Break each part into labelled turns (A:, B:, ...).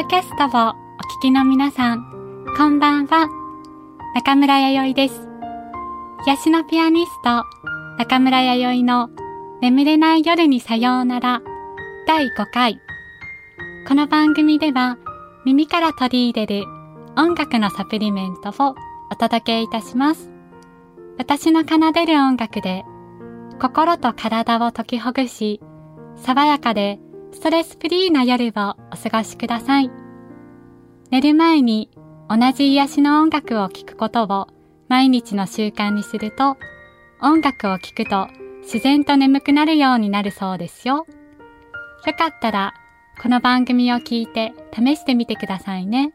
A: ドキャストをお聞きの皆さん、こんばんは。中村弥生です。癒しのピアニスト、中村弥生の眠れない夜にさようなら第5回。この番組では耳から取り入れる音楽のサプリメントをお届けいたします。私の奏でる音楽で心と体を解きほぐし、爽やかでストレスフリーな夜をお過ごしください。寝る前に同じ癒しの音楽を聴くことを毎日の習慣にすると、音楽を聴くと自然と眠くなるようになるそうですよ。よかったら、この番組を聞いて試してみてくださいね。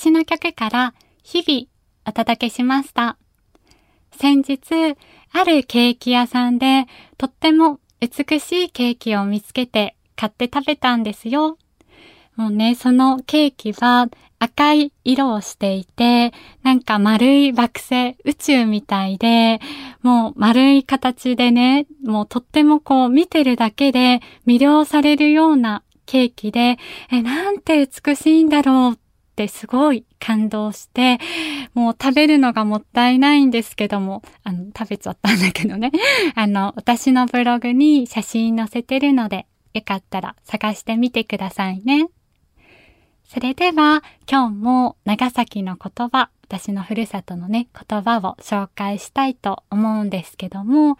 A: 私の曲から日々お届けしました。先日、あるケーキ屋さんでとっても美しいケーキを見つけて買って食べたんですよ。もうね、そのケーキは赤い色をしていて、なんか丸い惑星、宇宙みたいで、もう丸い形でね、もうとってもこう見てるだけで魅了されるようなケーキで、え、なんて美しいんだろうってすごい感動して、もう食べるのがもったいないんですけども、あの、食べちゃったんだけどね。あの、私のブログに写真載せてるので、よかったら探してみてくださいね。それでは、今日も長崎の言葉、私のふるさとのね、言葉を紹介したいと思うんですけども、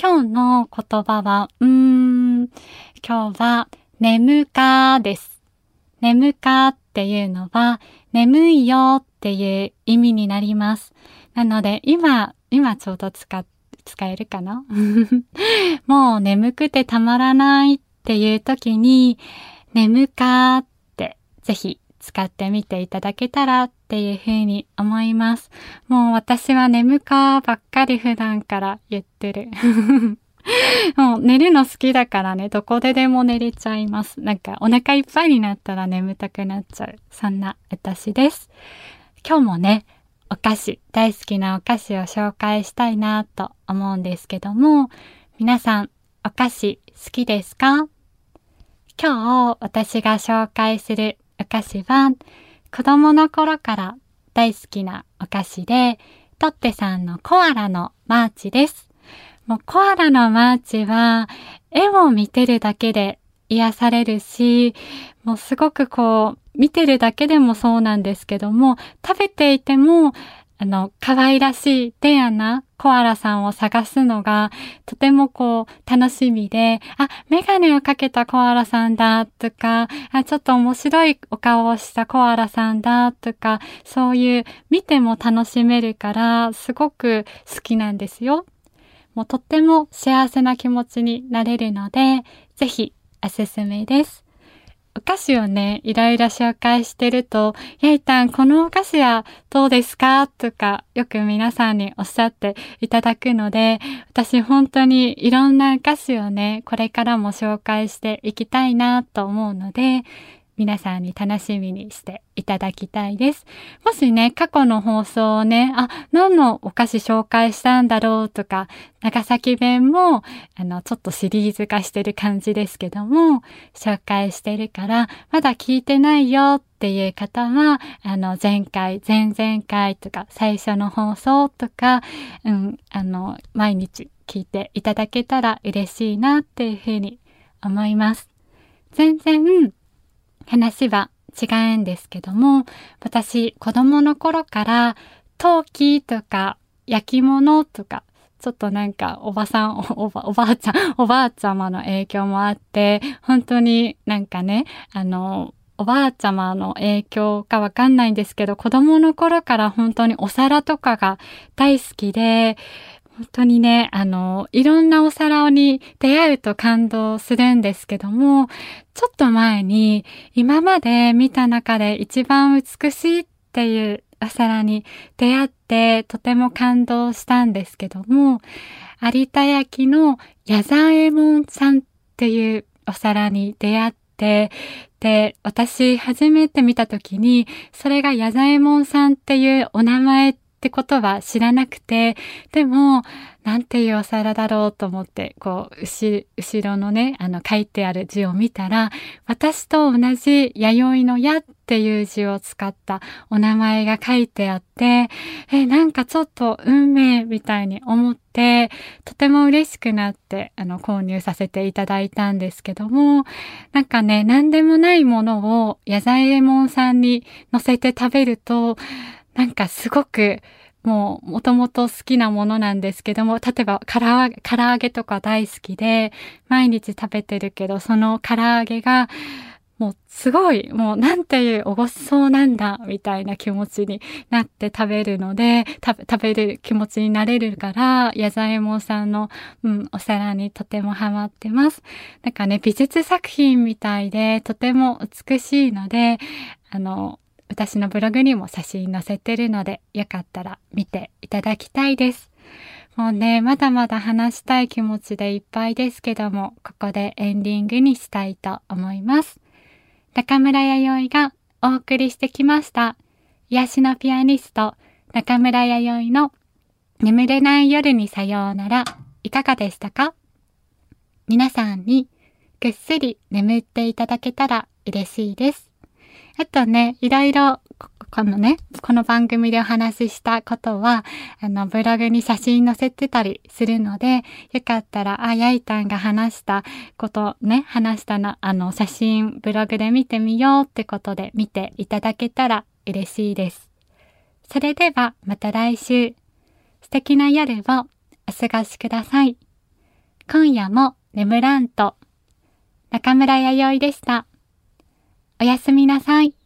A: 今日の言葉は、うーん、今日は、眠かです。眠かっていうのは、眠いよっていう意味になります。なので、今、今ちょうど使、使えるかな？もう眠くてたまらないっていう時に、眠かってぜひ使ってみていただけたらっていうふうに思います。もう私は眠かばっかり普段から言ってる。もう寝るの好きだからね、どこででも寝れちゃいます。なんかお腹いっぱいになったら眠たくなっちゃう。そんな私です。今日もね、お菓子、大好きなお菓子を紹介したいなと思うんですけども、皆さん、お菓子好きですか？今日私が紹介するお菓子は、子供の頃から大好きなお菓子で、トッテさんのコアラのマーチです。もうコアラのマーチは絵を見てるだけで癒されるし、もうすごくこう、見てるだけでもそうなんですけども、食べていても、あの、可愛らしいレアなコアラさんを探すのが、とてもこう、楽しみで、あ、メガネをかけたコアラさんだ、とか、あ、ちょっと面白いお顔をしたコアラさんだ、とか、そういう見ても楽しめるから、すごく好きなんですよ。もうとっても幸せな気持ちになれるので、ぜひおすすめです。お菓子をね、いろいろ紹介してると、やいたん、このお菓子はどうですか？とか、よく皆さんにおっしゃっていただくので、私本当にいろんなお菓子をね、これからも紹介していきたいなと思うので、皆さんに楽しみにしていただきたいです。もしね、過去の放送をね、あ、何のお菓子紹介したんだろうとか、長崎弁も、あの、ちょっとシリーズ化してる感じですけども、紹介してるから、まだ聞いてないよっていう方は、あの、前回、前々回とか、最初の放送とか、うん、あの、毎日聞いていただけたら嬉しいなっていうふうに思います。全然、話は違うんですけども、私、子供の頃から陶器とか焼き物とか、ちょっとなんかおばさん、おば、おばあちゃん、おばあちゃまの影響もあって、本当になんかね、あの、おばあちゃまの影響かわかんないんですけど、子供の頃から本当にお皿とかが大好きで、本当にね、あの、いろんなお皿に出会うと感動するんですけども、ちょっと前に今まで見た中で一番美しいっていうお皿に出会ってとても感動したんですけども、有田焼の矢左衛門さんっていうお皿に出会って、で、私初めて見た時に、それが矢左衛門さんっていうお名前ってことは知らなくて、でも、なんていうお皿だろうと思って、こう、後ろのね、あの書いてある字を見たら、私と同じ弥生の矢っていう字を使ったお名前が書いてあって、え、なんかちょっと運命みたいに思って、とても嬉しくなって、あの、購入させていただいたんですけども、なんかね、何でもないものを矢左衛門さんに乗せて食べると、なんかすごく、もう、もともと好きなものなんですけども、例えば、唐揚げ、唐揚げとか大好きで、毎日食べてるけど、その唐揚げが、もうすごい、もうなんていうおごちそうなんだ、みたいな気持ちになって食べるので、食べ、食べる気持ちになれるから、矢左衛門さんの、うん、お皿にとてもハマってます。なんかね、美術作品みたいで、とても美しいので、あの、私のブログにも写真載せてるので、よかったら見ていただきたいです。もうね、まだまだ話したい気持ちでいっぱいですけども、ここでエンディングにしたいと思います。中村弥生がお送りしてきました。癒しのピアニスト、中村弥生の眠れない夜にさようなら、いかがでしたか？皆さんにぐっすり眠っていただけたら嬉しいです。あとね、いろいろ、このね、この番組でお話ししたことは、あの、ブログに写真載せてたりするので、よかったら、あ、やいたんが話したことね、話したな、あの、写真、ブログで見てみようってことで見ていただけたら嬉しいです。それでは、また来週、素敵な夜をお過ごしください。今夜も眠らんと、中村弥生でした。おやすみなさい。